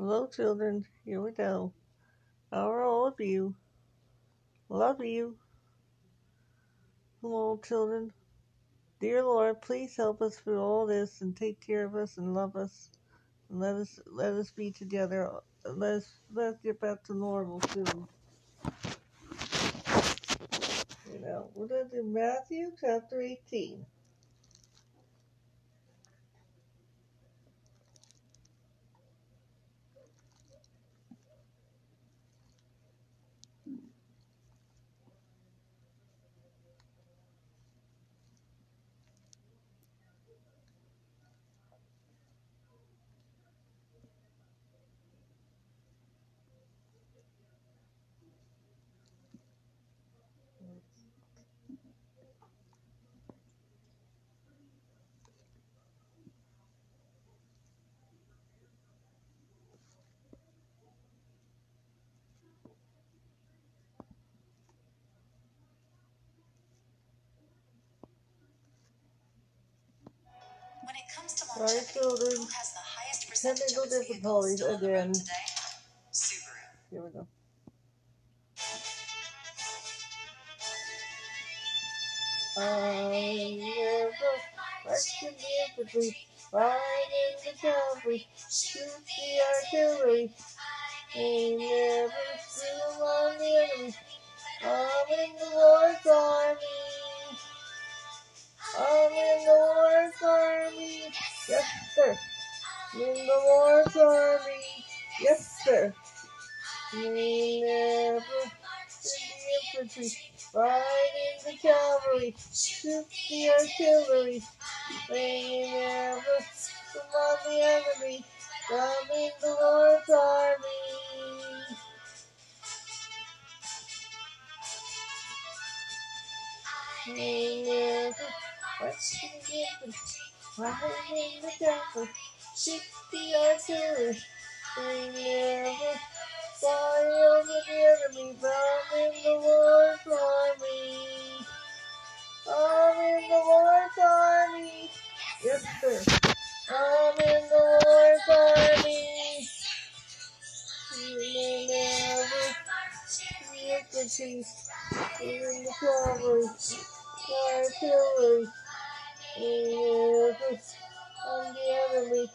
Hello, children. Here we go. Are all of you? Love you. Hello, children. Dear Lord, please help us through all this and take care of us and love us and let us let us be together. Let us let's get back to normal soon. You know, we're gonna do Matthew chapter 18. Right, children. who has the highest percentage of its vehicles again. Here we go. Um, I never question the infantry, fighting the cavalry, shoot the. They never steal on the enemy. I'm in the Lord's army. I'm in the Lord's. Yes, sir. In the Lord's army. Yes, sir. In the infantry, fighting the cavalry, shoot the artillery. They never on the enemy. I'm in the Lord's army. We never the infantry, fighting the cavalry, shoot the artillery. They never fly over the enemy. In the Lord's army. I'm in the Lord's army. Yes, sir. I'm in the Lord's army. We never the infantry, in the cavalry, artillery. Never on the enemy.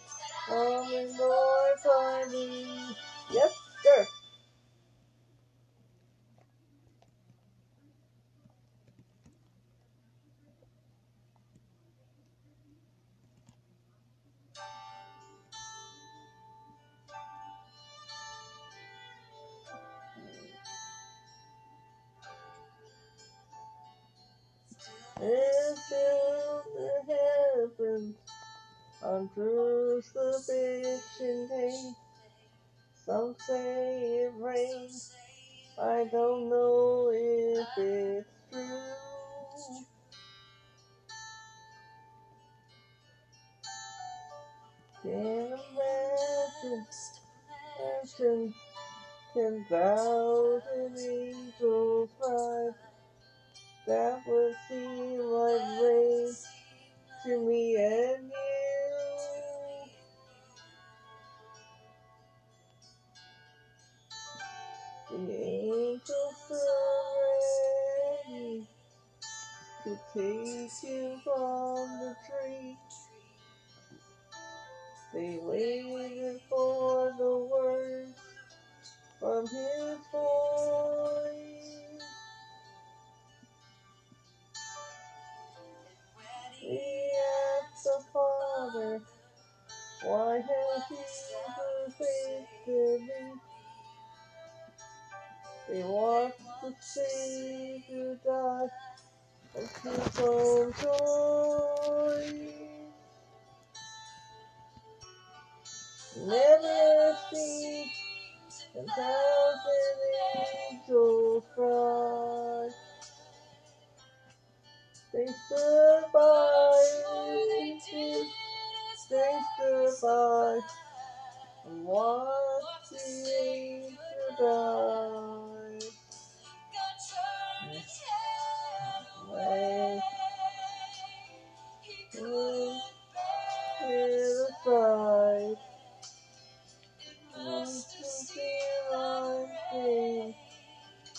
I'm in the Lord's army. Yes, sir. And fill on crucifixion day. Some say it rains. I don't know if it's true. Can't imagine, imagine ten thousand angels are ready to take you from the tree. They waited for the words from his voice. We asked the Father, why have he forsaken me? They watched the Savior die and took on joy. Never seen ten thousand angels cry. They stood by, they stood by, and the die.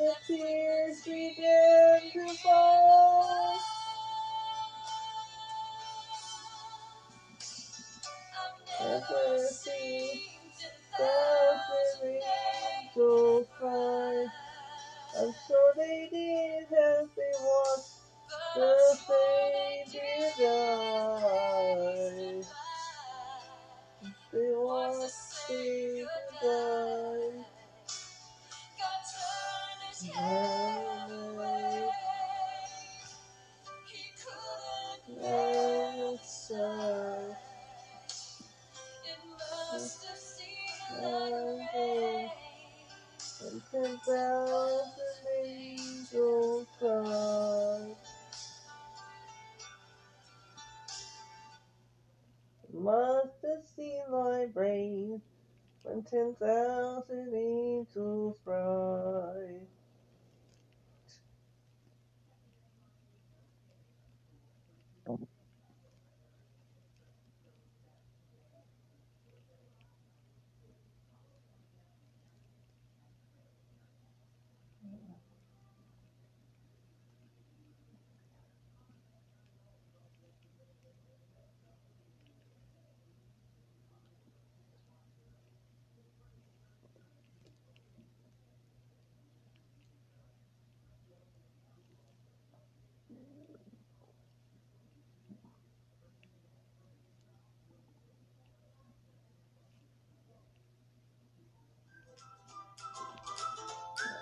the tears began to fall. Never. I'm sure they did as they watched the Savior die. Ten thousand angels cried.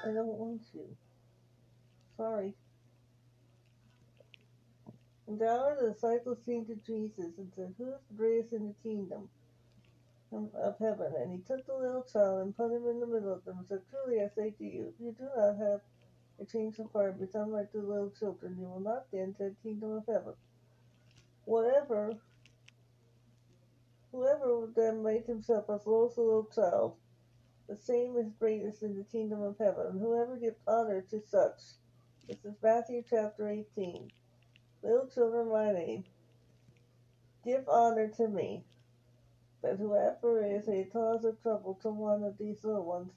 I don't want to. Sorry. And the disciples came to Jesus and said, Who is the greatest in the kingdom of heaven? And he took the little child and put him in the middle of them and said, Truly I say to you, if you do not have a change of heart, become like the little children, you will not enter the kingdom of heaven. Whatever, whoever then made himself as low as a little child, the same is greatest in the kingdom of heaven. Whoever gives honor to such, this is Matthew chapter 18. Little children, my name, give honor to me. But whoever is a cause of trouble to one of these little ones,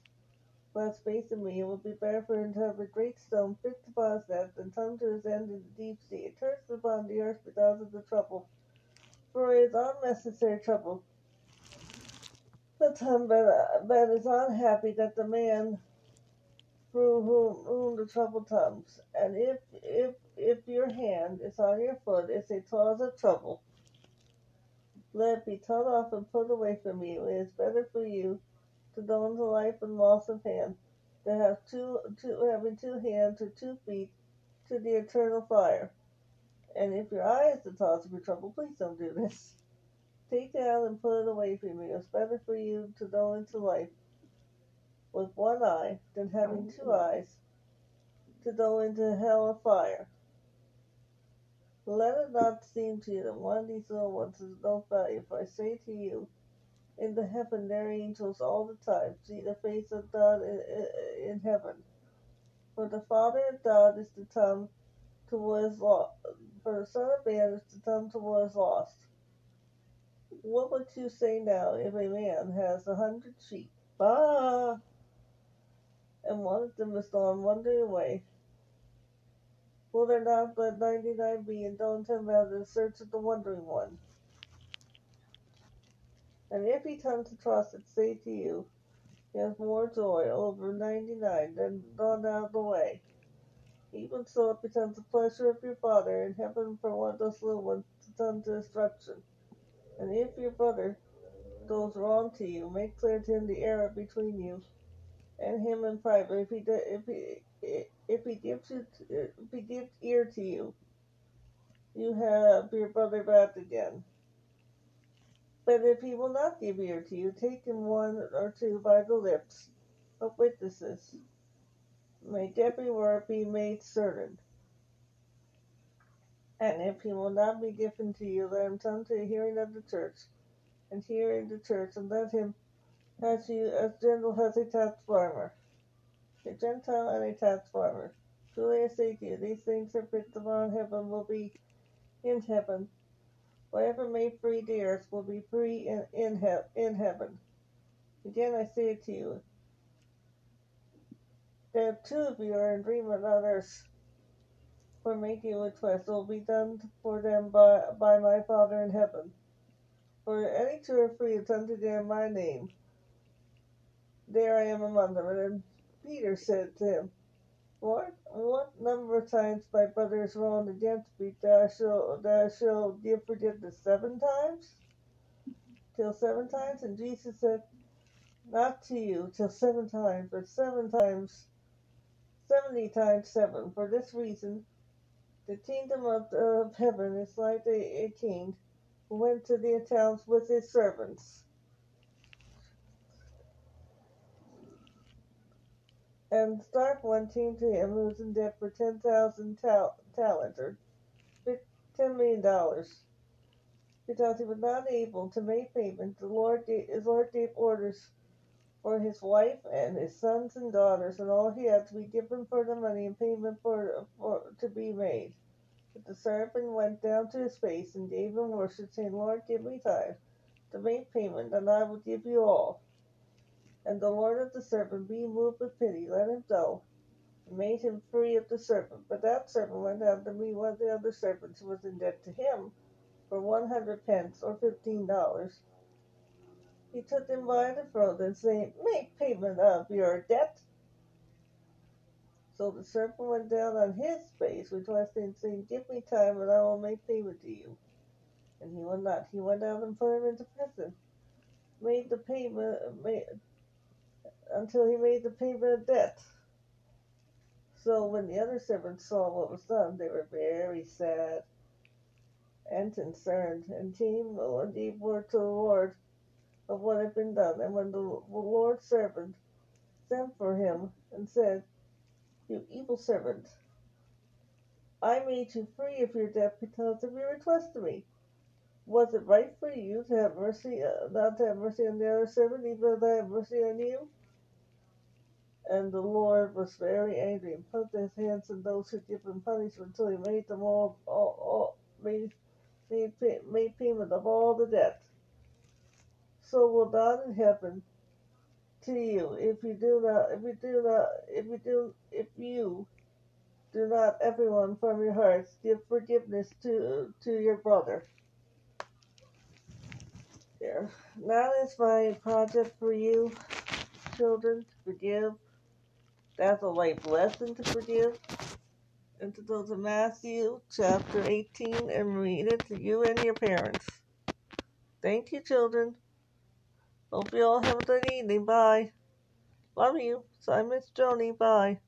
has faith in me, it will be better for him to have a great stone fixed upon his neck than come to his end in the deep sea. It turns upon the earth because of the trouble. For it is unnecessary trouble. The time, but, but is unhappy that the man through whom, whom the trouble comes. And if if if your hand is on your foot, it's a cause of trouble. Let it be cut off and put away from you. It is better for you to go into life and loss of hand, than have two, two having two hands or two feet to the eternal fire. And if your eye is the cause of your trouble, please don't do this. Take it out and put it away from you. It's better for you to go into life with one eye than having two mm-hmm. eyes to go into hell of fire. Let it not seem to you that one of these little ones is no value, for I say to you, in the heaven their angels all the time see the face of God in, in, in heaven. For the Father of God is to come to what is lost. For the Son of Man is to come to what is lost. What would you say now if a man has a hundred sheep? Bah! And one of them is gone wandering away. Will there not let ninety nine be and don't him out in search of the wandering one? And if he comes to trust it, say to you, he has more joy over ninety nine than gone out of the way. Even so it becomes the pleasure of your Father in heaven for one of those little ones to come to destruction. And if your brother goes wrong to you, make clear to him the error between you and him in private. If he if he if he gives you if he gives ear to you, you have your brother back again. But if he will not give ear to you, take him one or two by the lips of witnesses. May every word be made certain. And if he will not be given to you, let him come to the hearing of the church, and hear in the church, and let him as you as gentle as a tax farmer. a Gentile and a tax farmer. Truly I say to you, these things are written on heaven will be in heaven. Whatever made free the earth will be free in, in, he- in heaven. Again I say to you, that two of you are in agreement on earth for making a request will be done for them by, by my Father in heaven. For any two or three it's unto them my name. There I am among them. And then Peter said to him, Lord, what number of times my brother is wronged against me that I shall, that I shall give forgiveness? Seven times? Till seven times? And Jesus said, Not to you till seven times, but seven times, seventy times seven. For this reason, the kingdom of, of heaven is like a, a king who went to the towns with his servants. And Stark one came to him who was in debt for ten thousand tal- talents, or ten million dollars, because he was not able to make payment. The Lord gave, his Lord gave orders for his wife and his sons and daughters, and all he had to be given for the money and payment for, for to be made. But the servant went down to his face and gave him worship, saying, Lord, give me time to make payment, and I will give you all. And the Lord of the servant, being moved with pity, let him go, and made him free of the servant. But that servant went out to meet one of the other servants who was in debt to him for one hundred pence, or fifteen dollars. He took him by the throat and said, Make payment of your debt. So the servant went down on his face, which requesting, saying, Give me time, and I will make payment to you. And he would not. He went out and put him into prison. Made the payment, made, until he made the payment of debt. So when the other servants saw what was done, they were very sad and concerned, and came oh, and gave word to the Lord of what had been done. And when the Lord's servant sent for him and said, You evil servant, I made you free of your debt because of your request to me. Was it right for you to have mercy, uh, not to have mercy on the other servant, even though I have mercy on you? And the Lord was very angry and put his hands on those who give him punishment until he made them all, all, all made, made, made payment of all the debt. So will in heaven to you if you do not, if you do not, if you do, if you do not everyone from your hearts give forgiveness to to your brother. There. That is my project for you, children, to forgive. That's a life lesson to forgive. And to go to Matthew chapter 18 and read it to you and your parents. Thank you, children. Hope you all have a good evening. Bye. Love you. Miss Joni. Bye.